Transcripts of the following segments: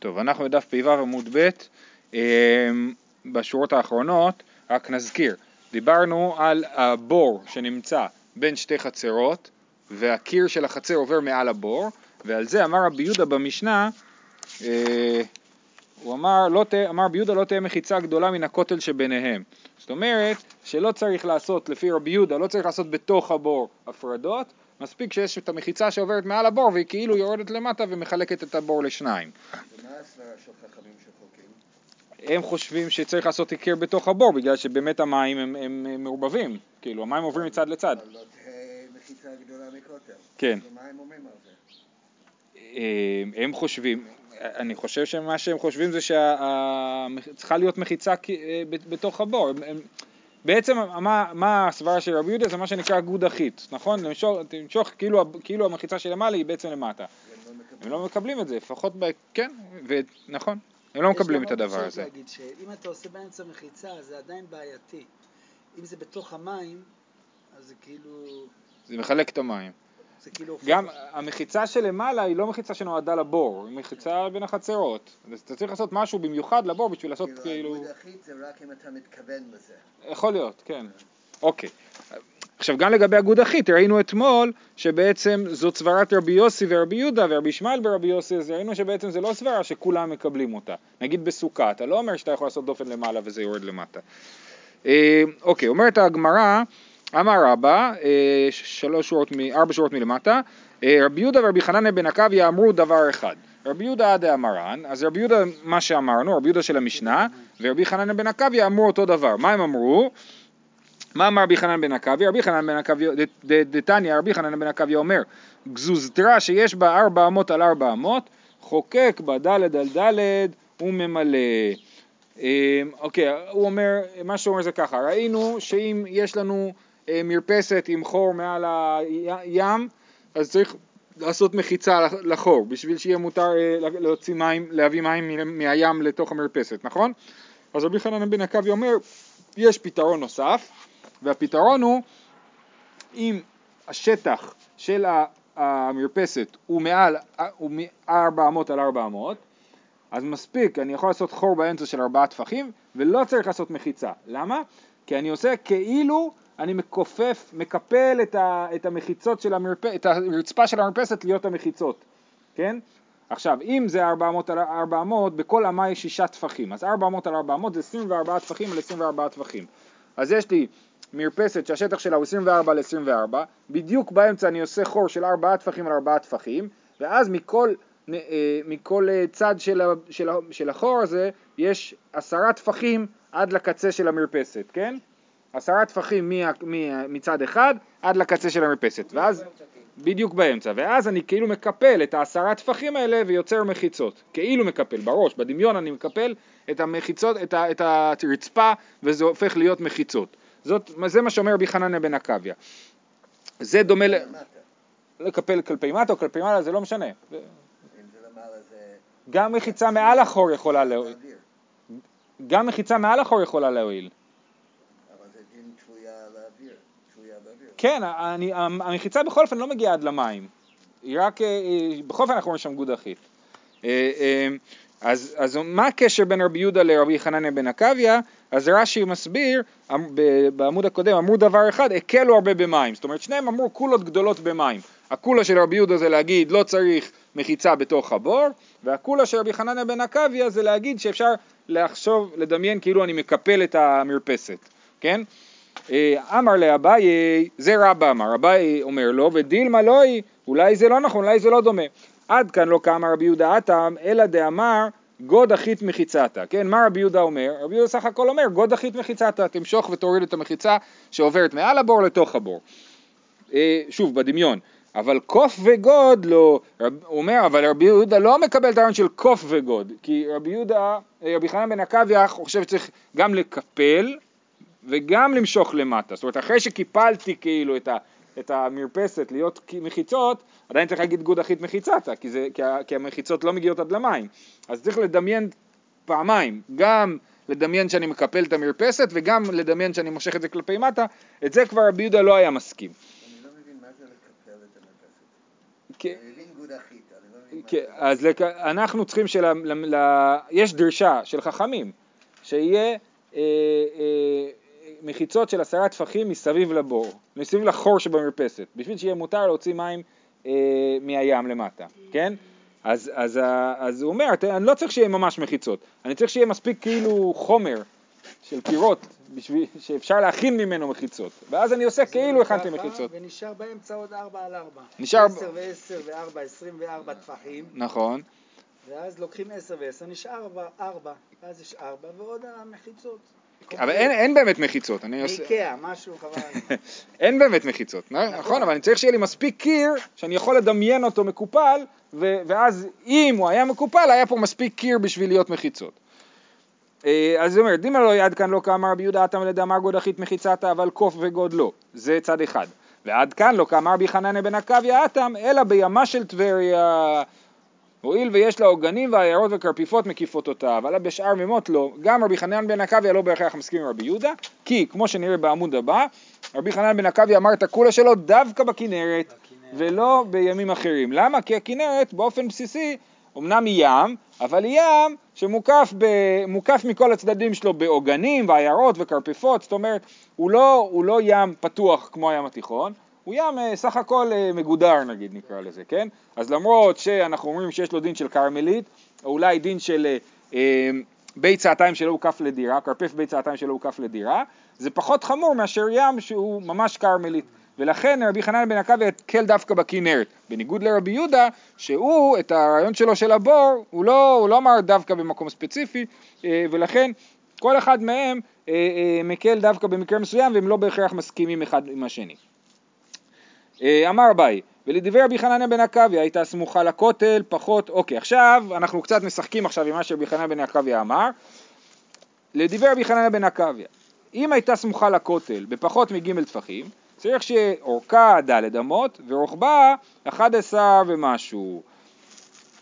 טוב, אנחנו בדף פ"ו עמוד ב', אה, בשורות האחרונות, רק נזכיר, דיברנו על הבור שנמצא בין שתי חצרות והקיר של החצר עובר מעל הבור ועל זה אמר רבי יהודה במשנה, אה, הוא אמר, לא תה, אמר רבי יהודה לא תהיה מחיצה גדולה מן הכותל שביניהם. זאת אומרת שלא צריך לעשות, לפי רבי יהודה, לא צריך לעשות בתוך הבור הפרדות, מספיק שיש את המחיצה שעוברת מעל הבור והיא כאילו יורדת למטה ומחלקת את הבור לשניים. ומה הסברה של חכמים שחוקים? הם חושבים שצריך לעשות עיקר בתוך הבור בגלל שבאמת המים הם, הם, הם מעורבבים, כאילו המים עוברים מצד לצד. אבל לא תהיה מחיצה גדולה מכותל. כן. ומה הם אומרים על זה? אה, הם חושבים, אני חושב שמה שהם חושבים זה שצריכה להיות מחיצה אה, בתוך הבור. הם, הם, בעצם מה, מה הסברה של רבי יהודה זה מה שנקרא גוד אחית, נכון? למשוך, תמשוך כאילו, כאילו המחיצה שלמעלה היא בעצם למטה. הם לא מקבלים. הם לא מקבלים את זה, לפחות ב... כן, ונכון, הם לא מקבלים את הדבר הזה. יש להגיד שאם אתה עושה באמצע מחיצה זה עדיין בעייתי. אם זה בתוך המים, אז זה כאילו... זה מחלק את המים. זה כאילו... גם המחיצה שלמעלה היא לא מחיצה שנועדה לבור, היא מחיצה בין החצרות. אז אתה צריך לעשות משהו במיוחד לבור בשביל לעשות כאילו... העמוד אחיד זה רק אם אתה מתכוון לזה. יכול להיות, כן. אוקיי. עכשיו גם לגבי אגוד אחית, ראינו אתמול שבעצם זאת סברת רבי יוסי ורבי יהודה ורבי ישמעאל ברבי יוסי, אז ראינו שבעצם זה לא סברה שכולם מקבלים אותה. נגיד בסוכה, אתה לא אומר שאתה יכול לעשות דופן למעלה וזה יורד למטה. אה, אוקיי, אומרת הגמרא, אמר רבא, אה, שלוש שורות, ארבע שורות מלמטה, אה, רבי יהודה ורבי חנניה בן עקביה אמרו דבר אחד. רבי יהודה עדה אמרן, אז רבי יהודה מה שאמרנו, רבי יהודה של המשנה, ורבי חנניה בן עקביה אמרו אותו דבר. מה הם אמרו? מה אמר רבי חנן בן עקביה? רבי חנן בן עקביה, דתניא, רבי חנן בן עקביה אומר, גזוזתרה שיש בה ארבע אמות על ארבע אמות, חוקק בה דלת על דלת וממלא. אמ, אוקיי, הוא אומר, מה שהוא אומר זה ככה, ראינו שאם יש לנו אה, מרפסת עם חור מעל הים, אז צריך לעשות מחיצה לחור, בשביל שיהיה מותר אה, להוציא מים, להביא מים מהים לתוך המרפסת, נכון? אז רבי חנן בן עקביה אומר, יש פתרון נוסף, והפתרון הוא אם השטח של המרפסת הוא מעל, הוא מ-400 על 400, אז מספיק, אני יכול לעשות חור באמצע של ארבעה טפחים ולא צריך לעשות מחיצה. למה? כי אני עושה כאילו אני מכופף, מקפל את, ה, את המחיצות של המרפ... את הרצפה של המרפסת להיות המחיצות, כן? עכשיו, אם זה 400 על 400, בכל אמה יש שישה טפחים, אז 400 על 400 זה 24 טפחים על 24 טפחים. אז יש לי מרפסת שהשטח שלה הוא 24 על 24, בדיוק באמצע אני עושה חור של 4 טפחים על 4 טפחים, ואז מכל, אה, מכל אה, צד של, של, של החור הזה יש עשרה טפחים עד לקצה של המרפסת, כן? עשרה טפחים מצד אחד עד לקצה של המרפסת, ואז בדיוק באמצע, ואז אני כאילו מקפל את העשרה טפחים האלה ויוצר מחיצות, כאילו מקפל, בראש, בדמיון אני מקפל את המחיצות, את, ה, את הרצפה וזה הופך להיות מחיצות. זאת, זה מה שאומר רבי חנניה בן עקביה. זה דומה ל... לקפל כלפי מטה או כלפי מעלה, זה לא משנה. גם מחיצה מעל החור יכולה להועיל. גם מחיצה מעל החור יכולה להועיל. אבל זה דין תלויה לאוויר. תלויה באוויר. כן, אני, המחיצה בכל אופן לא מגיעה עד למים. היא רק, אה, אה, בכל אופן אנחנו רואים שם גוד אחית. אה, אז, אז מה הקשר בין רבי יהודה לרבי חנניה בן עקביה? אז רש"י מסביר, אמ- בעמוד הקודם אמרו דבר אחד, הקלו הרבה במים. זאת אומרת, שניהם אמרו קולות גדולות במים. הקולה של רבי יהודה זה להגיד לא צריך מחיצה בתוך הבור, והקולה של רבי חנניה בן עקביה זה להגיד שאפשר לחשוב, לדמיין כאילו אני מקפל את המרפסת, כן? אה, אמר לאביי, זה רבא אמר, אביי אומר לו, ודילמה לא היא, אולי זה לא נכון, אולי זה לא דומה. עד כאן לא קאמר רבי יהודה התם, אלא דאמר גוד אחית מחיצתה, כן? מה רבי יהודה אומר? רבי יהודה סך הכל אומר, גוד אחית מחיצתה, תמשוך ותוריד את המחיצה שעוברת מעל הבור לתוך הבור. אה, שוב, בדמיון. אבל כוף וגוד לא, רב, הוא אומר, אבל רבי יהודה לא מקבל את הרעיון של כוף וגוד, כי רבי יהודה, רבי חנניה בן עקביא חושב שצריך גם לקפל וגם למשוך למטה. זאת אומרת, אחרי שקיפלתי כאילו את, ה, את המרפסת להיות מחיצות, עדיין צריך להגיד גוד אחית מחיצתה, כי, זה, כי, ה- כי המחיצות לא מגיעות עד למים. אז צריך לדמיין פעמיים, גם לדמיין שאני מקפל את המרפסת וגם לדמיין שאני מושך את זה כלפי מטה, את זה כבר רבי יהודה לא היה מסכים. אני לא מבין מה זה לקפל את המרפסת. אני מבין גוד אחית, לא כן, אז לק... אנחנו צריכים של... ל... ל... יש דרישה של חכמים שיהיה אה, אה, מחיצות של עשרה טפחים מסביב לבור, מסביב לחור שבמרפסת, בשביל שיהיה מותר להוציא מים אה, מהים למטה, כן? אז, אז, ה- אז הוא אומר, "אתה- אני לא צריך שיהיה ממש מחיצות, אני צריך שיהיה מספיק כאילו חומר של קירות בשביל שאפשר להכין ממנו מחיצות, ואז אני עושה כאילו הכנתי מחיצות. ונשאר באמצע עוד ארבע על ארבע. נשאר- עשר ועשר וארבע, עשרים וארבע טפחים, נכון, ואז לוקחים עשר ועשר, נשאר ארבע, ואז יש ארבע, ועוד המחיצות. אבל אין, אין באמת מחיצות, אני עושה... מאיקאה, משהו חבל. אין באמת מחיצות, נכון, נכון, אבל אני צריך שיהיה לי מספיק קיר שאני יכול לדמיין אותו מקופל, ו- ואז אם הוא היה מקופל, היה פה מספיק קיר בשביל להיות מחיצות. אה, אז הוא אומר, דימה לא יד כאן לא כאמר רבי יהודה אטם לדאמר גודחית מחיצתה, אבל קוף וגוד לא. זה צד אחד. ועד כאן לא כאמר רבי חנניה בן עקביה אטם, אלא בימה של טבריה. הואיל ויש לה עוגנים ועיירות וקרפיפות מקיפות אותה, אבל בשאר מימות לא. גם רבי חנן בן עקביה לא בהכרח מסכים עם רבי יהודה, כי כמו שנראה בעמוד הבא, רבי חנן בן עקביה אמר את הקולה שלו דווקא בכנרת, בכנרת. ולא בימים אחרים. למה? כי הכנרת באופן בסיסי אמנם היא ים, אבל היא ים שמוקף ב, מכל הצדדים שלו בעוגנים ועיירות וקרפיפות, זאת אומרת, הוא לא, הוא לא ים פתוח כמו הים התיכון, הוא ים אה, סך הכל אה, מגודר נגיד נקרא לזה, כן? אז למרות שאנחנו אומרים שיש לו דין של כרמלית, או אולי דין של אה, אה, בית צעתיים שלא הוקף לדירה, כרפף בית צעתיים שלא הוקף לדירה, זה פחות חמור מאשר ים שהוא ממש כרמלית. ולכן רבי חנן בן עקביה הקל דווקא בכנרת, בניגוד לרבי יהודה, שהוא, את הרעיון שלו של הבור, הוא לא, הוא לא אמר דווקא במקום ספציפי, ולכן כל אחד מהם מקל דווקא במקרה מסוים, והם לא בהכרח מסכימים אחד עם השני. אה, אמר ביי, ולדברי רבי חנניה בן עקביה הייתה סמוכה לכותל, פחות, אוקיי, עכשיו אנחנו קצת משחקים עכשיו עם מה שרבי חנניה בן עקביה אמר. לדברי רבי חנניה בן עקביה, אם הייתה סמוכה לכותל בפחות מג' טפחים, צריך שיהיה אורכה ד' אמות ורוחבה 11 ומשהו.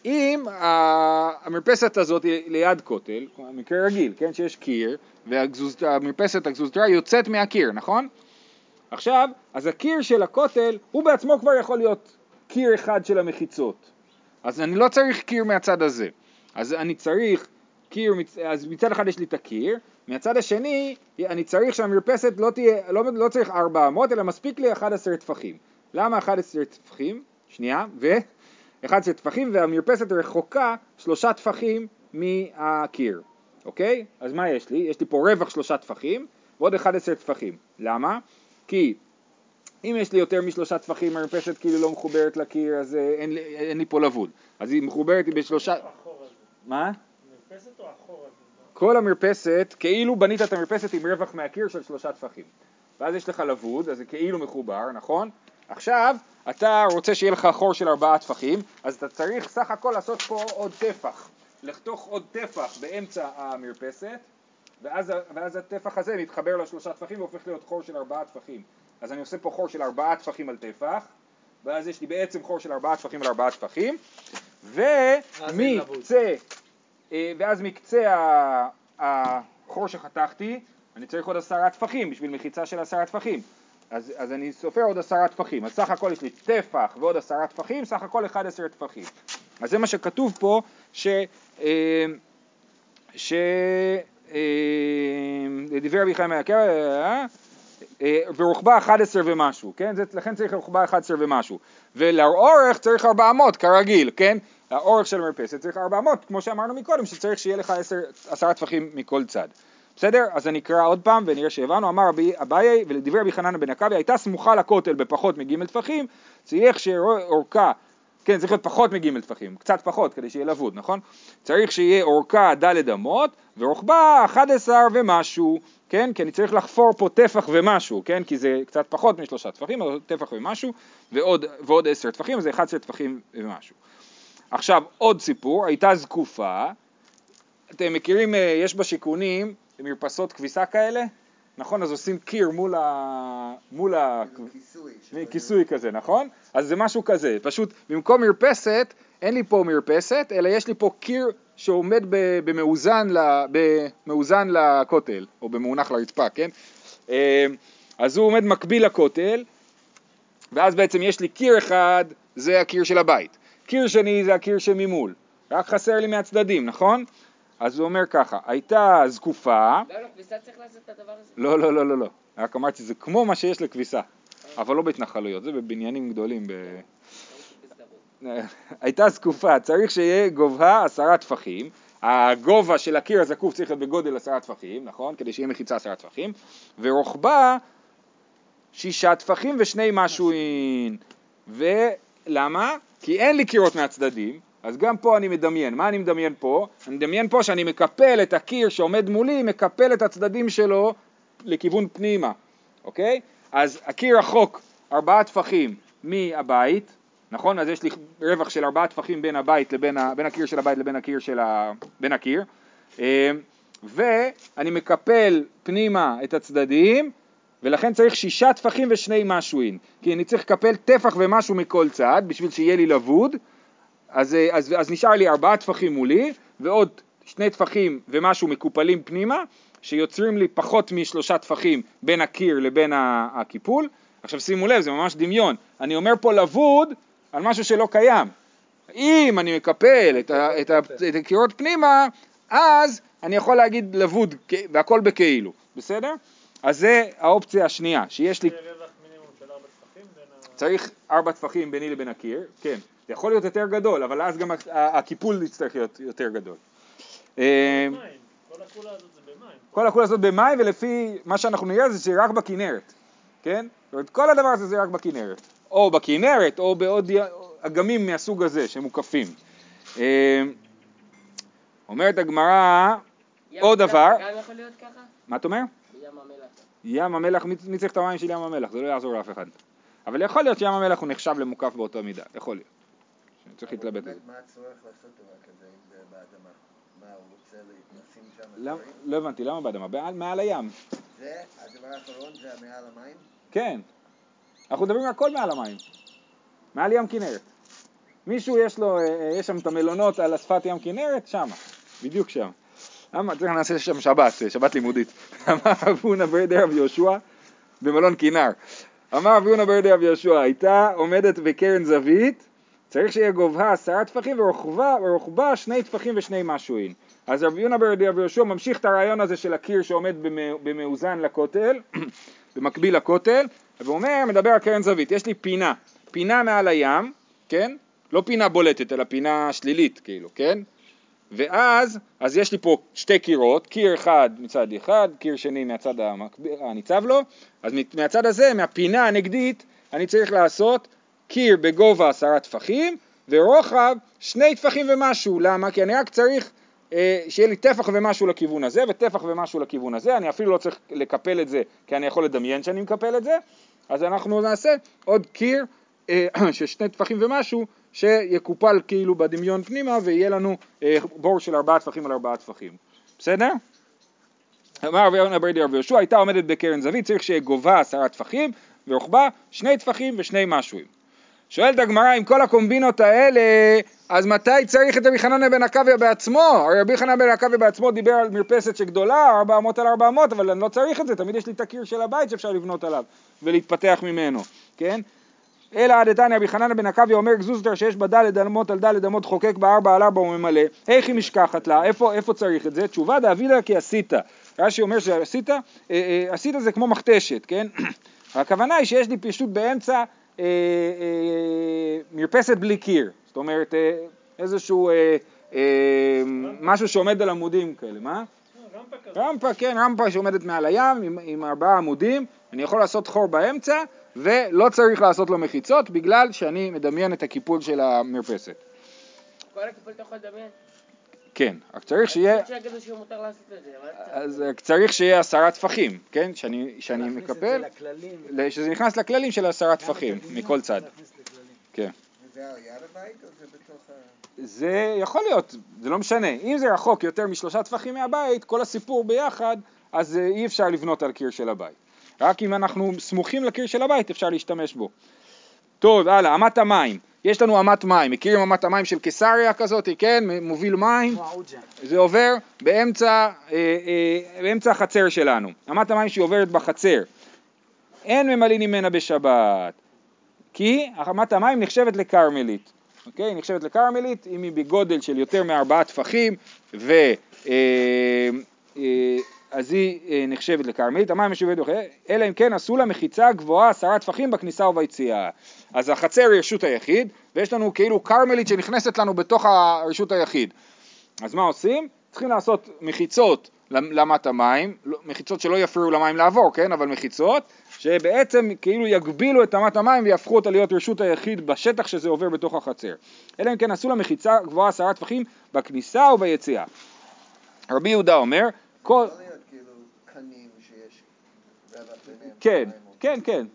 אם המרפסת הזאת ליד כותל, מקרה רגיל, כן, שיש קיר, והמרפסת הגזוזתרה יוצאת מהקיר, נכון? עכשיו, אז הקיר של הכותל, הוא בעצמו כבר יכול להיות קיר אחד של המחיצות. אז אני לא צריך קיר מהצד הזה. אז אני צריך קיר, אז מצד אחד יש לי את הקיר, מהצד השני אני צריך שהמרפסת לא תהיה, לא, לא צריך 400, אלא מספיק לי 11 טפחים. למה 11 טפחים? שנייה, ו... 11 טפחים והמרפסת רחוקה שלושה טפחים מהקיר, אוקיי? אז מה יש לי? יש לי פה רווח שלושה טפחים ועוד 11 טפחים. למה? כי אם יש לי יותר משלושה טפחים, המרפסת כאילו לא מחוברת לקיר, אז אה, אין, לי- אין לי פה לבוד. אז היא מחוברת היא בשלושה... מה? מרפסת או אחורה? כל המרפסת, כאילו בנית את המרפסת עם רווח מהקיר של שלושה טפחים. ואז יש לך לבוד, אז זה כאילו מחובר, נכון? עכשיו, אתה רוצה שיהיה לך חור של ארבעה טפחים, אז אתה צריך סך הכל לעשות פה עוד טפח. לחתוך עוד טפח באמצע המרפסת, ואז, ואז הטפח הזה מתחבר לשלושה טפחים והופך להיות חור של ארבעה טפחים. אז אני עושה פה חור של ארבעה טפחים על טפח, ואז יש לי בעצם חור של ארבעה טפחים על ארבעה טפחים. ומקצה, אה, ואז מקצה החור שחתכתי, אני צריך עוד עשרה טפחים בשביל מחיצה של עשרה טפחים. אז, אז אני סופר עוד עשרה טפחים, אז סך הכל יש לי טפח ועוד עשרה טפחים, סך הכל 11 טפחים. אז זה מה שכתוב פה, ש... אה, ש... אה, לדברי רבי חיים מהקר... אה, אה, ורוחבה 11 ומשהו, כן? זה, לכן צריך רוחבה 11 ומשהו. ולאורך צריך 400 כרגיל, כן? האורך של המרפסת צריך 400, כמו שאמרנו מקודם, שצריך שיהיה לך 10, 10 טפחים מכל צד. בסדר? אז אני אקרא עוד פעם ונראה שהבנו. אמר רבי אביי ולדברי רבי חנן בן עקביה הייתה סמוכה לכותל בפחות מג' טפחים, צריך שאורכה כן, צריך להיות פחות מג' טפחים, קצת פחות כדי שיהיה לבוד, נכון? צריך שיהיה אורכה ד' אמות ורוחבה 11 ומשהו, כן? כי אני צריך לחפור פה טפח ומשהו, כן? כי זה קצת פחות משלושה טפחים, אבל טפח ומשהו, ועוד, ועוד 10 טפחים, זה 11 טפחים ומשהו. עכשיו, עוד סיפור, הייתה זקופה, אתם מכירים, אה, יש בשיכונים מרפסות כביסה כאלה? נכון, אז עושים קיר מול ה... מול ה... כיסוי. כיסוי כזה, נכון? אז זה משהו כזה, פשוט במקום מרפסת, אין לי פה מרפסת, אלא יש לי פה קיר שעומד במאוזן, ל- במאוזן לכותל, או במאונח לרצפה, כן? אה, אז הוא עומד מקביל לכותל, ואז בעצם יש לי קיר אחד, זה הקיר של הבית. קיר שני זה הקיר שממול, רק חסר לי מהצדדים, נכון? אז הוא אומר ככה, הייתה זקופה, גם לכביסה צריך לעשות את הדבר הזה? לא, לא, לא, לא, לא, רק אמרתי זה כמו מה שיש לכביסה, אבל לא בהתנחלויות, זה בבניינים גדולים. ב... הייתה זקופה, צריך שיהיה גובהה עשרה טפחים, הגובה של הקיר הזקוף צריך להיות בגודל עשרה טפחים, נכון? כדי שיהיה מחיצה עשרה טפחים, ורוחבה שישה טפחים ושני משהוין. ולמה? כי אין לי קירות מהצדדים, אז גם פה אני מדמיין. מה אני מדמיין פה? אני מדמיין פה שאני מקפל את הקיר שעומד מולי, מקפל את הצדדים שלו לכיוון פנימה, אוקיי? אז הקיר רחוק ארבעה טפחים מהבית, נכון? אז יש לי רווח של ארבעה טפחים בין הבית לבין ה, בין הקיר של הבית לבין הקיר של ה... בין הקיר. אה, ואני מקפל פנימה את הצדדים, ולכן צריך שישה טפחים ושני משהוין. כי אני צריך לקפל טפח ומשהו מכל צד בשביל שיהיה לי לבוד, אז, אה, אז, אז נשאר לי ארבעה טפחים מולי, ועוד שני טפחים ומשהו מקופלים פנימה, שיוצרים לי פחות משלושה טפחים בין הקיר לבין הקיפול. עכשיו שימו לב, זה ממש דמיון. אני אומר פה לבוד על משהו שלא קיים. אם אני מקפל את, ה- את, ה- את הקירות פנימה, אז אני יכול להגיד לבוד והכל בכאילו, בסדר? אז זה האופציה השנייה, שיש לי... צריך ארבע טפחים ביני לבין הקיר, כן. זה יכול להיות יותר גדול, אבל אז גם הקיפול יצטרך להיות יותר גדול. אה. כל הכולה הזאת זה במים. כל הכולה הזאת במים, ולפי מה שאנחנו נראה זה שזה רק בכנרת, כן? זאת אומרת, כל הדבר הזה זה רק בכנרת. או בכנרת, או בעוד אגמים מהסוג הזה שמוקפים. אה, אומרת הגמרא, ים עוד דבר. גם יכול להיות ככה? מה אתה אומר? בים המלח. ים המלח, מי צריך את המים של ים המלח? זה לא יעזור לאף אחד. אבל יכול להיות שים המלח הוא נחשב למוקף באותה מידה, יכול להיות. צריך להתלבט על זה. מה הצורך לעשות דבר כזה אם זה באדמה? מה, הוא רוצה לשים שם? לא הבנתי, למה באדמה? מעל- הים. זה, הדבר האחרון זה מעל המים? כן. אנחנו מדברים הכל מעל המים. מעל ים כנרת. מישהו יש לו, אה, אה, יש שם את המלונות על שפת ים כנרת? שמה. בדיוק שם. למה? צריך נעשה שם שבת, אה, שבת לימודית. אמר רב הונא ברדי רב יהושע במלון כינר. אמר רב הונא ברדי רב יהושע, הייתה עומדת בקרן זווית, צריך שיהיה גובהה עשרה טפחים ורוחבה, שני טפחים ושני משהוין. אז רב יונה ברדי רב יהושע ממשיך את הרעיון הזה של הקיר שעומד במא- במאוזן לכותל, במקביל לכותל, והוא אומר, מדבר על קרן זווית, יש לי פינה, פינה מעל הים, כן? לא פינה בולטת, אלא פינה שלילית, כאילו, כן? ואז, אז יש לי פה שתי קירות, קיר אחד מצד אחד, קיר שני מהצד הניצב לו, אז מהצד הזה, מהפינה הנגדית, אני צריך לעשות קיר בגובה עשרה טפחים, ורוחב שני טפחים ומשהו, למה? כי אני רק צריך אה, שיהיה לי טפח ומשהו לכיוון הזה, וטפח ומשהו לכיוון הזה, אני אפילו לא צריך לקפל את זה, כי אני יכול לדמיין שאני מקפל את זה, אז אנחנו נעשה עוד קיר אה, של שני טפחים ומשהו, שיקופל כאילו בדמיון פנימה, ויהיה לנו אה, בור של ארבעה טפחים על ארבעה טפחים. בסדר? אמר רבי יונה ברדי רבי יהושע, הייתה עומדת בקרן זווית, צריך שיהיה גובה עשרה טפחים, ורוחבה שני טפחים ושני משהוים. שואלת הגמרא, עם כל הקומבינות האלה, אז מתי צריך את רבי חנניה בן עקביה בעצמו? הרי רבי חנניה בן עקביה בעצמו דיבר על מרפסת שגדולה, 400 על 400, אבל אני לא צריך את זה, תמיד יש לי את הקיר של הבית שאפשר לבנות עליו ולהתפתח ממנו, כן? אלא דתניא רבי חנניה בן עקביה אומר גזוזתר שיש בה דלת אמות על דלת אמות חוקק בארבע על ארבע וממלא, איך היא משכחת לה, איפה, איפה צריך את זה? תשובה דאבידא כי עשית. רש"י אומר שעשית, אה, אה, עשית זה כמו מכתשת, כן? הכוונה היא שיש לי פשוט באמצע אה, אה, מרפסת בלי קיר, זאת אומרת אה, איזשהו אה, אה, משהו שעומד על עמודים כאלה, מה? רמפה כן, רמפה שעומדת מעל הים עם, עם ארבעה עמודים, אני יכול לעשות חור באמצע ולא צריך לעשות לו מחיצות בגלל שאני מדמיין את הקיפול של המרפסת. כל הקיפול אתה יכול לדמיין? כן, רק צריך שיהיה, אז רק צריך שיהיה עשרה טפחים, כן, שאני, שאני להכניס את מקפל, זה לכללים. ל- שזה נכנס לכללים של עשרה טפחים מכל צד. כן. זה יכול להיות, זה לא משנה, אם זה רחוק יותר משלושה טפחים מהבית, כל הסיפור ביחד, אז אה, אי אפשר לבנות על קיר של הבית. רק אם אנחנו סמוכים לקיר של הבית אפשר להשתמש בו. טוב, הלאה, אמת המים. יש לנו אמת מים, מכירים אמת המים של קיסריה כזאת, כן? מוביל מים. זה עובר באמצע, אה, אה, באמצע החצר שלנו. אמת המים שהיא עוברת בחצר. אין ממלאים ממנה בשבת, כי אמת המים נחשבת לכרמלית. אוקיי? היא נחשבת לכרמלית אם היא בגודל של יותר מארבעה טפחים ו... אה, אה, אז היא אה, נחשבת לכרמלית, המים משובד וכו', אלא אם כן עשו לה מחיצה גבוהה עשרה טפחים בכניסה וביציאה. אז החצר היא רשות היחיד, ויש לנו כאילו כרמלית שנכנסת לנו בתוך הרשות היחיד. אז מה עושים? צריכים לעשות מחיצות למת המים, לא- מחיצות שלא יפריעו למים לעבור, כן? אבל מחיצות שבעצם כאילו יגבילו את אמת המים ויהפכו אותה להיות רשות היחיד בשטח שזה עובר בתוך החצר. אלא אם כן עשו לה מחיצה גבוהה עשרה טפחים בכניסה וביציאה. רבי יהודה אומר, כל... יכול להיות כאילו קנים שיש רווח ביניהם. כן, כן, כן,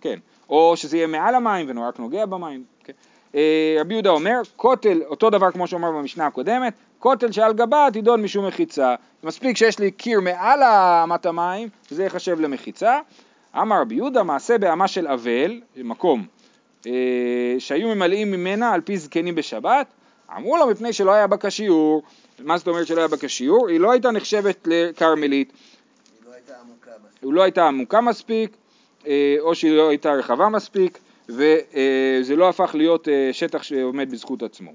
כן. או שזה יהיה מעל המים ונורא רק נוגע במים. כן. אה, רבי יהודה אומר, כותל, אותו דבר כמו שאומר במשנה הקודמת, כותל שעל גבה תידון משום מחיצה. מספיק שיש לי קיר מעל אמת המים, זה ייחשב למחיצה. אמר רבי יהודה, מעשה באמה של אבל, מקום, אה, שהיו ממלאים ממנה על פי זקנים בשבת, אמרו לו מפני שלא היה בה כשיעור. מה זאת אומרת שלא היה בה כשיעור? היא לא הייתה נחשבת לכרמלית. היא לא הייתה עמוקה מספיק, אה, או שהיא לא הייתה רחבה מספיק, וזה לא הפך להיות אה, שטח שעומד בזכות עצמו.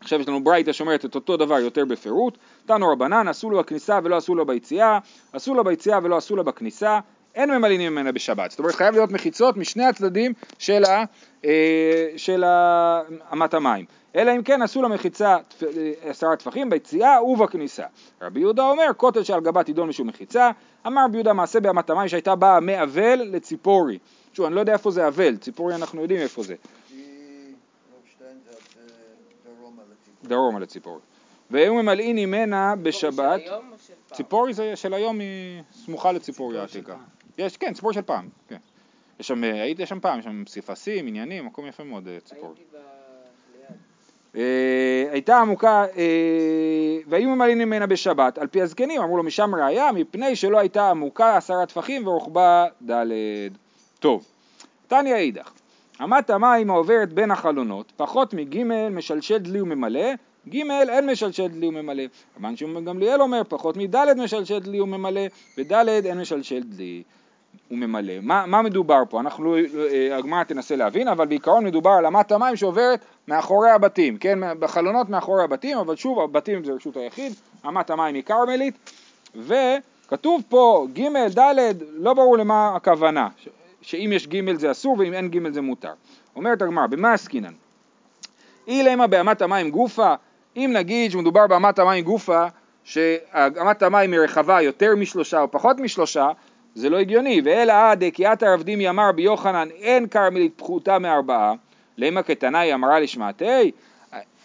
עכשיו יש לנו ברייתא שאומרת את אותו דבר יותר בפירוט, תנו רבנן, עשו לו בכניסה ולא עשו לו ביציאה, עשו לו ביציאה ולא עשו לו בכניסה, אין ממלאים ממנה בשבת. זאת אומרת חייב להיות מחיצות משני הצדדים של, ה, אה, של ה, אמת המים. אלא אם כן עשו לה מחיצה תפ- אה, עשרה טפחים ביציאה ובכניסה. רבי יהודה אומר, כותל שעל גבה תידון משום מחיצה, אמר רבי יהודה מעשה באמת המים שהייתה באה מאבל לציפורי. שוב, אני לא יודע איפה זה אבל, ציפורי אנחנו יודעים איפה זה, דרומה לציפורי. והיו ממלאים ממנה בשבת? ציפורי זה של היום היא סמוכה לציפורי העתיקה. יש, כן, ציפורי של פעם, כן. יש שם, אה, הייתי שם פעם, יש שם פסיפסים, עניינים, מקום יפה מאוד אה, ציפורי. ב... ליד. אה, הייתה עמוקה, אה, והיו ממלאים ממנה בשבת, על פי הזקנים, אמרו לו משם ראיה, מפני שלא הייתה עמוקה עשרה טפחים ורוחבה ד'. טוב, תניא אידך, אמת המים העוברת בין החלונות, פחות מג' משלשל דלי וממלא, ג' אין משלשל דלי וממלא. רבן שמעון גמליאל אומר, פחות מד' משלשל דלי וממלא, וד' אין משלשל דלי. וממלא. מה, מה מדובר פה? אנחנו, אה, הגמרא תנסה להבין, אבל בעיקרון מדובר על אמת המים שעוברת מאחורי הבתים, כן? בחלונות מאחורי הבתים, אבל שוב, הבתים זה רשות היחיד, אמת המים היא כרמלית, וכתוב פה ג' ד', לא ברור למה הכוונה, שאם יש ג' זה אסור ואם אין ג' זה מותר. אומרת הגמרא, במה עסקינן? אילמה באמת המים גופה, אם נגיד שמדובר באמת המים גופה, שאמת המים היא רחבה יותר משלושה או פחות משלושה, זה לא הגיוני, ואלא עד כי עתר עבדימי אמר רבי יוחנן אין כרמלית פחותה מארבעה, למה קטנאי אמרה לשמעתי?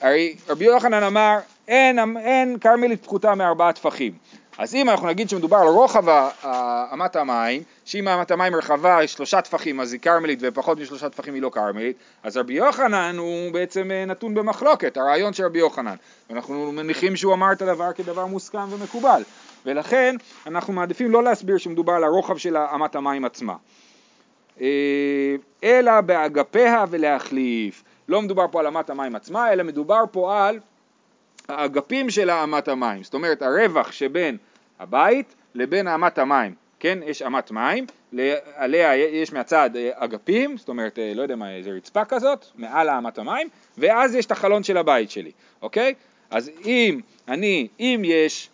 הרי רבי יוחנן אמר אין, אין כרמלית פחותה מארבעה טפחים. אז אם אנחנו נגיד שמדובר על רוחב אמת המים, שאם אמת המים רחבה שלושה טפחים אז היא כרמלית ופחות משלושה טפחים היא לא כרמלית, אז רבי יוחנן הוא בעצם אה, נתון במחלוקת, הרעיון של רבי יוחנן. ואנחנו מניחים שהוא אמר את הדבר כדבר מוסכם ומקובל. ולכן אנחנו מעדיפים לא להסביר שמדובר על הרוחב של אמת המים עצמה. אה, אלא באגפיה ולהחליף. לא מדובר פה על אמת המים עצמה, אלא מדובר פה על האגפים של אמת המים. זאת אומרת, הרווח שבין הבית לבין אמת המים. כן, יש אמת מים, עליה יש מהצד אגפים, זאת אומרת, אה, לא יודע מה, איזה רצפה כזאת, מעל אמת המים, ואז יש את החלון של הבית שלי, אוקיי? אז אם אני, אם יש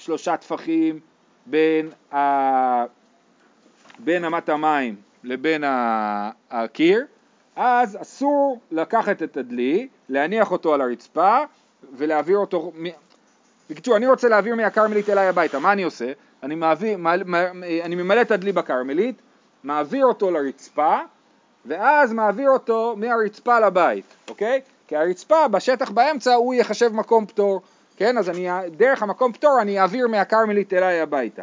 שלושה טפחים בין, ה... בין אמת המים לבין הקיר, אז אסור לקחת את הדלי, להניח אותו על הרצפה ולהעביר אותו, בקיצור, אני רוצה להעביר מהכרמלית אליי הביתה, מה אני עושה? אני, מעביר, מעל- אני ממלא את הדלי בכרמלית, מעביר אותו לרצפה, ואז מעביר אותו מהרצפה לבית, אוקיי? כי הרצפה בשטח באמצע הוא יחשב מקום פטור, כן? אז אני, דרך המקום פטור אני אעביר מהכרמלית אליי הביתה.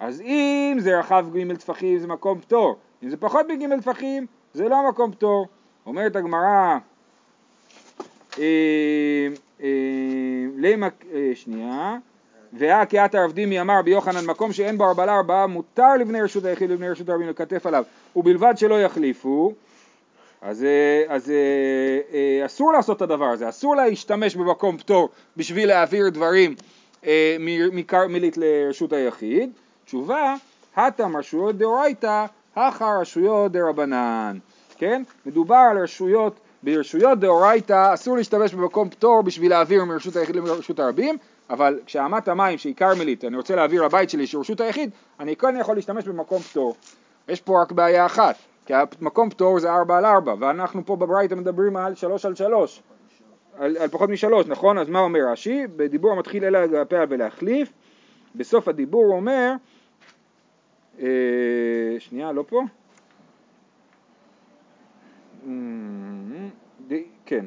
אז אם זה רחב ג' טפחים זה מקום פטור, אם זה פחות מג' טפחים זה לא מקום פטור. אומרת הגמרא, אה, אה, למה, אה, שנייה, עבדימי אמר רבי יוחנן מקום שאין בו ארבעה לארבעה מותר לבני רשות היחיד ולבני רשות הרבים לכתף עליו ובלבד שלא יחליפו אז, אה, אז אה, אה, אסור לעשות את הדבר הזה, אסור להשתמש במקום פטור בשביל להעביר דברים מ- מכרמלית לרשות היחיד. תשובה, הטם רשויות דאורייתא, הכא רשויות דרבנן. כן? מדובר על רשויות ברשויות דאורייתא אסור להשתמש במקום פטור בשביל להעביר מרשות היחיד לרשות הרבים, אבל כשאמת המים שהיא כרמלית, אני רוצה להעביר לבית שלי שהוא רשות היחיד, אני כאן יכול להשתמש במקום פטור. יש פה רק בעיה אחת, כי המקום פטור זה 4 על 4, ואנחנו פה בברייתא מדברים על 3 על 3, על, על פחות משלוש, נכון? אז מה אומר רש"י? בדיבור המתחיל אלא לגפיה ולהחליף, בסוף הדיבור הוא אומר, אה, שנייה, לא פה? אמ, ד- כן.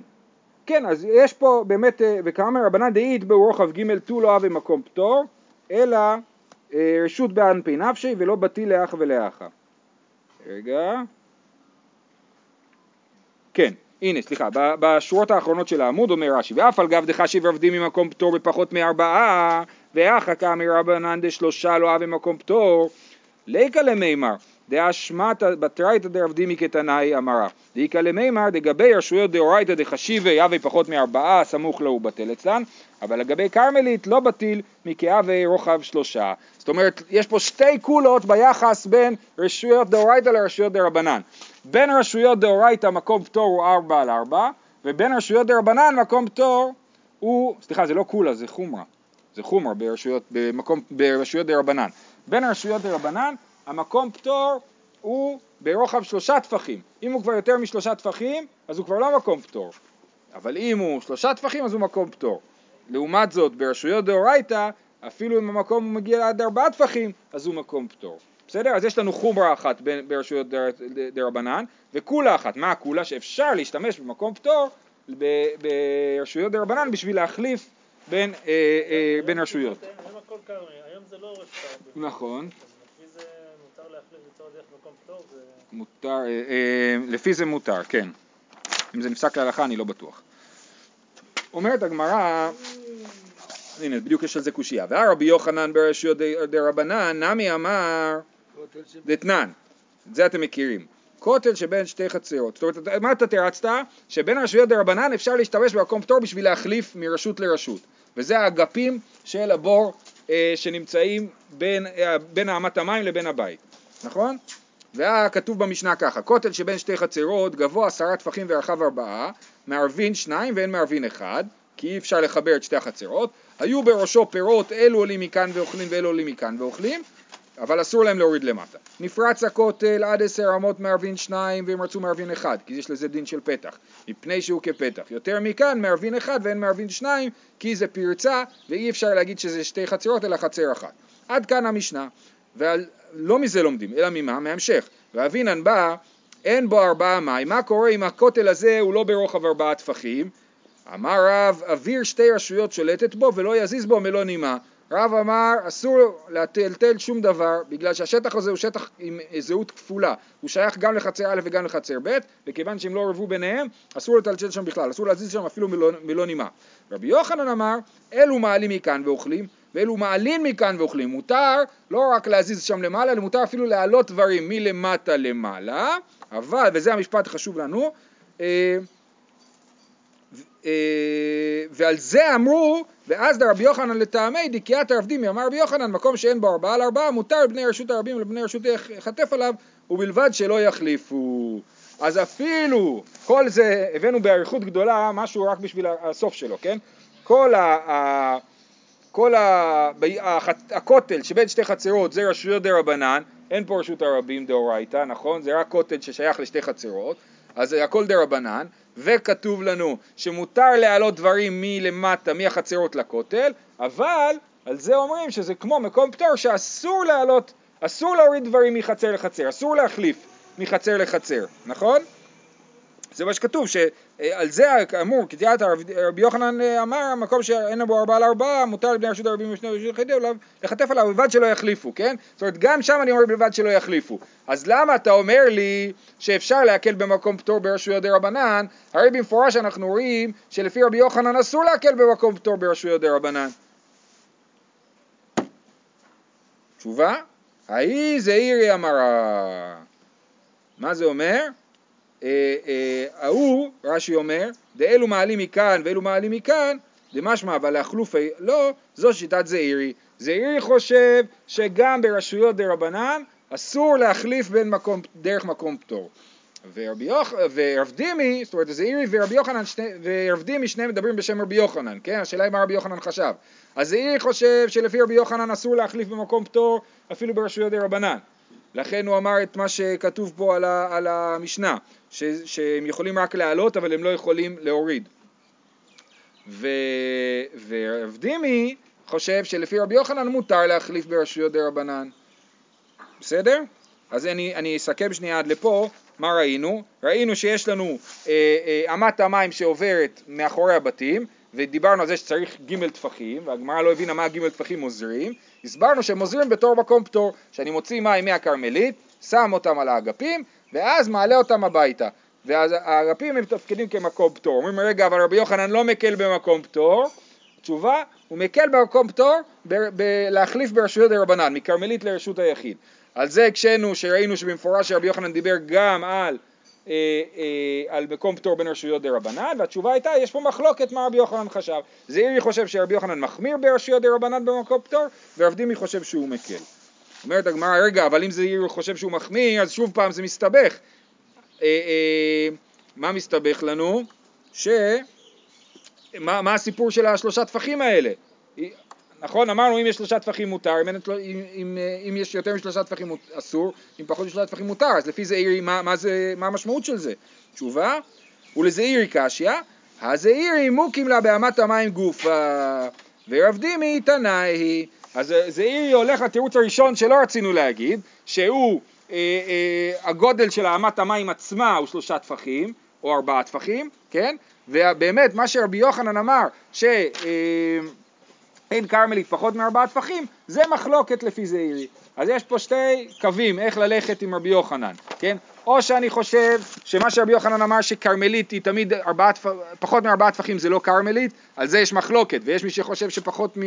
כן, אז יש פה באמת, אה, וכאמר רבנן דאית בהו רוחב ג' תו לא הווה מקום פטור, אלא אה, רשות באנפי נפשי ולא בטיל לאח ולאחה. רגע. כן, הנה, סליחה, בשורות האחרונות של העמוד אומר רש"י, ואף על גב דחשיב עבדים ממקום פטור בפחות מארבעה, ואחא כאמר רבנן דשלושה לא הווה מקום פטור, ליקא למימר, דאשמתא בתרייתא דרבדימי כתנאי אמרה, דאיקא למימר דגבי רשויות דאורייתא דחשיבי הווה פחות מארבעה סמוך לו ובטל אצלן, אבל לגבי כרמלית לא בטיל מכהווה רוחב שלושה. זאת אומרת, יש פה שתי קולות ביחס בין רשויות דאורייתא לרשויות דרבנן. בין רשויות דאורייתא מקום פטור הוא ארבע על ארבע, ובין רשויות דרבנן מקום פטור הוא, סליחה זה לא קולה זה חומרה, זה חומרה ברשויות, ברשויות דרבנן. בין רשויות דרבנן המקום פטור הוא ברוחב שלושה טפחים. אם הוא כבר יותר משלושה טפחים אז הוא כבר לא מקום פטור. אבל אם הוא שלושה טפחים אז הוא מקום פטור. לעומת זאת ברשויות דאורייתא אפילו אם המקום מגיע עד ארבעה טפחים אז הוא מקום פטור. בסדר? אז יש לנו חומרה אחת ברשויות דר- דרבנן וכולה אחת. מה הכולה? שאפשר להשתמש במקום פטור ברשויות דרבנן בשביל להחליף בין, אה, אה, בין רשויות. היום הכל כרמי, היום זה לא רשות הרבים. נכון. אז לפי זה ליצור דרך מקום פטור, זה... מותר, אה, אה, לפי זה מותר, כן. אם זה נפסק להלכה אני לא בטוח. אומרת הגמרא, הנה בדיוק יש על זה קושייה, והרבי יוחנן ברשויות דרבנן נמי אמר דתנן, את זה אתם מכירים, כותל שבין שתי חצרות, זאת אומרת מה אתה תרצת? שבין רשויות דרבנן אפשר להשתמש במקום פטור בשביל להחליף מרשות לרשות וזה האגפים של הבור אה, שנמצאים בין, אה, בין האמת המים לבין הבית, נכון? והיה כתוב במשנה ככה, כותל שבין שתי חצרות, גבוה עשרה טפחים ורחב ארבעה, מערבין שניים ואין מערבין אחד, כי אי אפשר לחבר את שתי החצרות, היו בראשו פירות, אלו עולים מכאן ואוכלים ואלו עולים מכאן ואוכלים, אבל אסור להם להוריד למטה. נפרץ הכותל עד עשר אמות מערבין שניים והם רצו מערבין אחד, כי יש לזה דין של פתח, מפני שהוא כפתח. יותר מכאן מערבין אחד ואין מערבין שניים, כי זה פרצה ואי אפשר להגיד שזה שתי חצרות אלא חצר אחת. עד כאן המשנה, ולא מזה לומדים, אלא ממה? מהמשך. ואבינן בא, אין בו ארבעה מים, מה קורה אם הכותל הזה הוא לא ברוחב ארבעה טפחים? אמר רב, אוויר שתי רשויות שולטת בו ולא יזיז בו מלוא נימה. רב אמר, אסור לטלטל שום דבר, בגלל שהשטח הזה הוא שטח עם זהות כפולה. הוא שייך גם לחצר א' וגם לחצר ב', וכיוון שהם לא ערבו ביניהם, אסור לטלטל שם בכלל, אסור להזיז שם אפילו מלוא, מלוא נימה. רבי יוחנן אמר, אלו מעלים מכאן ואוכלים, ואלו מעלים מכאן ואוכלים. מותר לא רק להזיז שם למעלה, אלא מותר אפילו להעלות דברים מלמטה למעלה, אבל, וזה המשפט החשוב לנו, אה, אה, ועל זה אמרו, ואז דרבי יוחנן לטעמי דקיית הרבדימי, אמר רבי יוחנן, מקום שאין בו ארבעה על ארבעה, מותר לבני רשות הרבים ולבני רשות יחטף עליו, ובלבד שלא יחליפו. אז אפילו, כל זה הבאנו באריכות גדולה, משהו רק בשביל הסוף שלו, כן? כל ה... כל ה... הכותל שבין שתי חצרות זה רשויות דה רבנן, אין פה רשות הרבים דאורייתא, נכון? זה רק כותל ששייך לשתי חצרות, אז זה הכל דה רבנן, וכתוב לנו שמותר להעלות דברים מלמטה, מהחצרות לכותל, אבל על זה אומרים שזה כמו מקום פטור שאסור להעלות, אסור להוריד דברים מחצר לחצר, אסור להחליף מחצר לחצר, נכון? זה מה שכתוב, שעל זה כאמור, קטיעת רבי יוחנן אה, אמר, מקום שאין בו ארבעה על ארבעה, מותר לבני רשות הרבים ושני רשות יחידים לחטף עליו בלבד שלא יחליפו, כן? זאת אומרת, גם שם אני אומר בלבד שלא יחליפו. אז למה אתה אומר לי שאפשר להקל במקום פטור ברשויות דה רבנן? הרי במפורש אנחנו רואים שלפי רבי יוחנן אסור להקל במקום פטור ברשויות דה רבנן. תשובה? ההיא זעירי אמרה. מה זה אומר? אה, אה, ההוא, רש"י אומר, דאלו מעלים מכאן ואלו מעלים מכאן, דמשמע אבל להחלופי, לא, זו שיטת זעירי. זעירי חושב שגם ברשויות דה רבנן אסור להחליף בין מקום, דרך מקום פטור. ורב דימי, זאת אומרת זעירי ורבי יוחנן שני... ורב דימי שניהם מדברים בשם רבי יוחנן, כן? השאלה היא מה רבי יוחנן חשב. אז זעירי חושב שלפי רבי יוחנן אסור להחליף במקום פטור אפילו ברשויות דה רבנן. לכן הוא אמר את מה שכתוב פה על, ה... על המשנה, ש... שהם יכולים רק להעלות אבל הם לא יכולים להוריד. ורב דימי חושב שלפי רבי יוחנן מותר להחליף ברשויות דה רבנן. בסדר? אז אני, אני אסכם שנייה עד לפה, מה ראינו? ראינו שיש לנו אה, אה, אמת המים שעוברת מאחורי הבתים, ודיברנו על זה שצריך ג' טפחים, והגמרא לא הבינה מה ג' טפחים עוזרים, הסברנו שהם עוזרים בתור מקום פטור, שאני מוציא מים מהכרמלית, שם אותם על האגפים, ואז מעלה אותם הביתה. ואז האגפים הם מתפקדים כמקום פטור. אומרים רגע, אבל רבי יוחנן לא מקל במקום פטור, תשובה, הוא מקל במקום פטור ב- ב- להחליף ברשויות הרבנן, מכרמלית לרשות היחיד. על זה הקשינו שראינו שבמפורש רבי יוחנן דיבר גם על, על מקום פטור בין רשויות דה רבנן, והתשובה הייתה, יש פה מחלוקת מה רבי יוחנן חשב. זעירי חושב שרבי יוחנן מחמיר ברשויות דה רבנן במקום פטור, ורב דימי חושב שהוא מקל. אומרת הגמרא, רגע, אבל אם זעירי חושב שהוא מחמיר, אז שוב פעם זה מסתבך. אה, אה, מה מסתבך לנו? ש... מה, מה הסיפור של השלושה טפחים האלה? נכון, אמרנו אם יש שלושה טפחים מותר, אם, אם, אם, אם יש יותר משלושה טפחים אסור, אם פחות משלושה טפחים מותר, אז לפי זעירי, מה, מה, זה, מה המשמעות של זה? תשובה, ולזעירי קשיא, הזעירי מוקים לה באמת המים גופה, ורב דימי תנאי, אז זעירי הולך לתירוץ הראשון שלא רצינו להגיד, שהוא אה, אה, הגודל של אמת המים עצמה הוא שלושה טפחים, או ארבעה טפחים, כן? ובאמת מה שרבי יוחנן אמר, ש... אה, אין כרמלית פחות מארבעה טפחים, זה מחלוקת לפי זעירי. אז יש פה שתי קווים איך ללכת עם רבי יוחנן, כן? או שאני חושב שמה שרבי יוחנן אמר שכרמלית היא תמיד ארבעה, פחות מארבעה טפחים זה לא כרמלית, על זה יש מחלוקת, ויש מי שחושב שפחות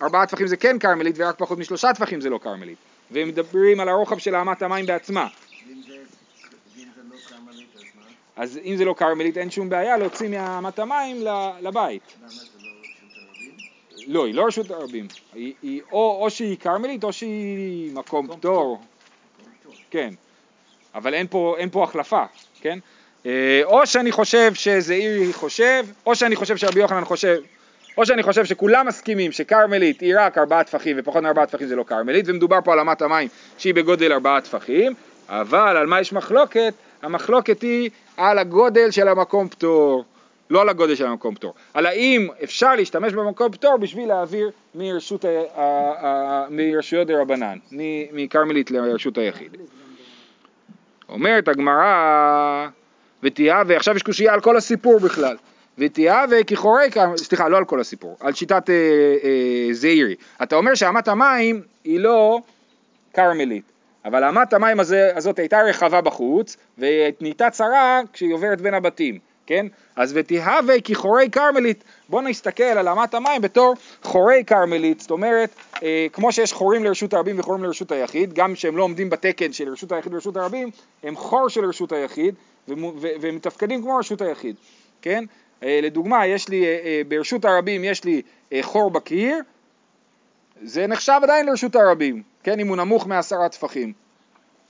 מארבעה טפחים זה כן כרמלית ורק פחות משלושה טפחים זה לא כרמלית. והם מדברים על הרוחב של אמת המים בעצמה. לא אז אם זה לא כרמלית אין שום בעיה להוציא מאמת המים לבית. למה זה לא רשות הרבים? לא, היא לא רשות הרבים. היא, היא או, או שהיא כרמלית או שהיא מקום פטור. כן. אבל אין פה, אין פה החלפה, כן? אה, או שאני חושב שזעירי חושב, או שאני חושב שרבי יוחנן חושב, או שאני חושב שכולם מסכימים שכרמלית היא רק ארבעה טפחים ופחות מארבעה טפחים זה לא כרמלית, ומדובר פה על אמת המים שהיא בגודל ארבעה טפחים, אבל על מה יש מחלוקת? המחלוקת היא על הגודל של המקום פטור. לא על הגודל של המקום פטור, על האם אפשר להשתמש במקום פטור בשביל להעביר מרשויות דה רבנן, מכרמלית לרשות היחיד. אומרת הגמרא, ותהיה, ועכשיו יש קושייה על כל הסיפור בכלל. ותהיה וכיכורי, סליחה, לא על כל הסיפור, על שיטת אה, אה, זעירי. אתה אומר שאמת המים היא לא כרמלית, אבל אמת המים הזה, הזאת הייתה רחבה בחוץ, ונהייתה צרה כשהיא עוברת בין הבתים, כן? אז ותהווה כחורי כרמלית, בוא נסתכל על אמת המים בתור חורי כרמלית, זאת אומרת, אה, כמו שיש חורים לרשות הרבים וחורים לרשות היחיד, גם שהם לא עומדים בתקן של רשות היחיד ורשות הרבים, הם חור של רשות היחיד, ומו- ו- והם מתפקדים כמו רשות היחיד, כן? אה, לדוגמה, יש לי, אה, אה, ברשות הרבים יש לי אה, חור בקיר, זה נחשב עדיין לרשות הרבים, כן, אם הוא נמוך מעשרה טפחים.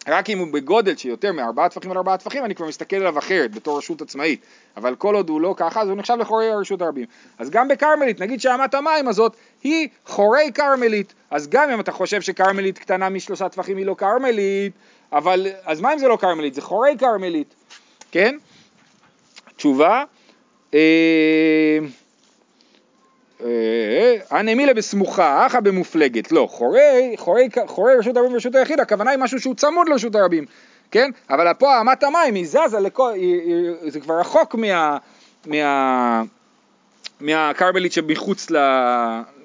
רק אם הוא בגודל שיותר מארבעה טפחים על ארבעה טפחים, אני כבר מסתכל עליו אחרת, בתור רשות עצמאית. אבל כל עוד הוא לא ככה, אז הוא נחשב לחורי הרשות הרבים. אז גם בכרמלית, נגיד שאמת המים הזאת היא חורי כרמלית. אז גם אם אתה חושב שכרמלית קטנה משלושה טפחים היא לא כרמלית, אבל, אז מה אם זה לא כרמלית? זה חורי כרמלית, כן? תשובה, אה, הנמילה בסמוכה, אחא במופלגת, לא, חורי, חורי, חורי רשות הרבים ורשות היחיד, הכוונה היא משהו שהוא צמוד לרשות הרבים, כן? אבל פה אמת המים היא זזה לכל, זה כבר רחוק מה, מה, מהכרמלית שמחוץ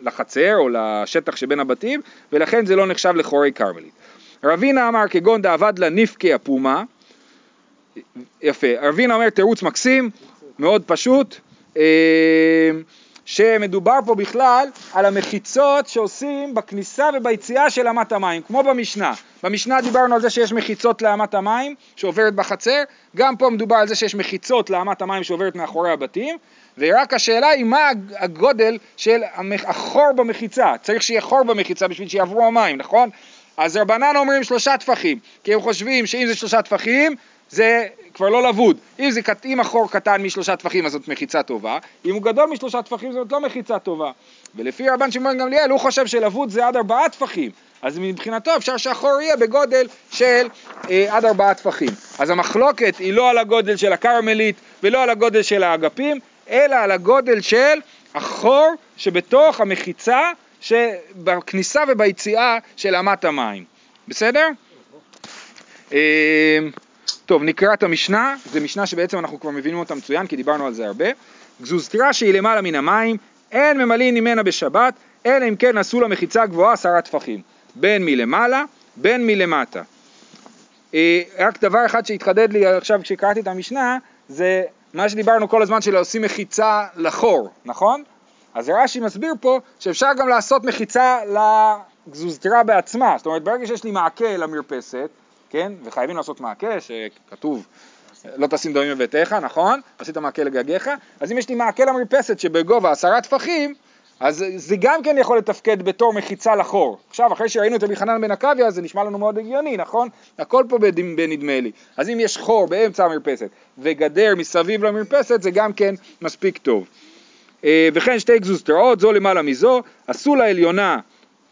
לחצר או לשטח שבין הבתים, ולכן זה לא נחשב לחורי כרמלית. רבינה אמר כגון דאבד לה נפקי הפומה, יפה, רבינה אומר תירוץ מקסים, מאוד פשוט, אה, שמדובר פה בכלל על המחיצות שעושים בכניסה וביציאה של אמת המים, כמו במשנה. במשנה דיברנו על זה שיש מחיצות לאמת המים שעוברת בחצר, גם פה מדובר על זה שיש מחיצות לאמת המים שעוברת מאחורי הבתים, ורק השאלה היא מה הגודל של החור במחיצה, צריך שיהיה חור במחיצה בשביל שיעברו המים, נכון? אז רבנן אומרים שלושה טפחים, כי הם חושבים שאם זה שלושה טפחים, זה כבר לא לבוד. אם, זה, אם החור קטן משלושה טפחים אז זאת מחיצה טובה, אם הוא גדול משלושה טפחים זאת לא מחיצה טובה. ולפי רבן שמעון גמליאל הוא חושב שלבוד זה עד ארבעה טפחים, אז מבחינתו אפשר שהחור יהיה בגודל של אה, עד ארבעה טפחים. אז המחלוקת היא לא על הגודל של הכרמלית ולא על הגודל של האגפים, אלא על הגודל של החור שבתוך המחיצה שבכניסה וביציאה של אמת המים. בסדר? אה, טוב, נקרא את המשנה, זו משנה שבעצם אנחנו כבר מבינים אותה מצוין, כי דיברנו על זה הרבה. גזוזתרה שהיא למעלה מן המים, אין ממלאים ממנה בשבת, אלא אם כן עשו לה מחיצה גבוהה עשרה טפחים, בין מלמעלה, בין מלמטה. אה, רק דבר אחד שהתחדד לי עכשיו כשקראתי את המשנה, זה מה שדיברנו כל הזמן של עושים מחיצה לחור, נכון? אז רש"י מסביר פה שאפשר גם לעשות מחיצה לגזוזתרה בעצמה, זאת אומרת ברגע שיש לי מעקה למרפסת, כן, וחייבים לעשות מעקה שכתוב לא תשים דמים בביתך, נכון? עשית מעקה לגגיך, אז אם יש לי מעקה למרפסת שבגובה עשרה טפחים, אז זה גם כן יכול לתפקד בתור מחיצה לחור. עכשיו, אחרי שראינו את רבי בן עקביה, זה נשמע לנו מאוד הגיוני, נכון? הכל פה בנדמה לי. אז אם יש חור באמצע המרפסת וגדר מסביב למרפסת, זה גם כן מספיק טוב. אה, וכן שתי גזוזתרעות, זו למעלה מזו, עשו לעליונה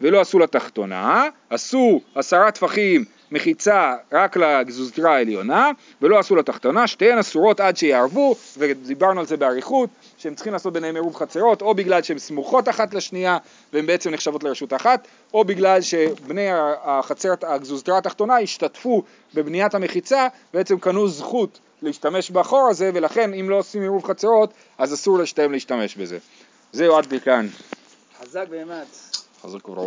ולא עשו לתחתונה, עשו עשרה טפחים מחיצה רק לגזוזתרה העליונה ולא עשו לתחתונה, שתיהן אסורות עד שיערבו, ודיברנו על זה באריכות, שהם צריכים לעשות ביניהם עירוב חצרות, או בגלל שהן סמוכות אחת לשנייה והן בעצם נחשבות לרשות אחת, או בגלל שבני החצר, הגזוזתרה התחתונה השתתפו בבניית המחיצה, בעצם קנו זכות להשתמש בחור הזה, ולכן אם לא עושים עירוב חצרות, אז אסור לשתיהם להשתמש בזה. זהו עד לכאן. חזק ואמץ. חזק וברוך.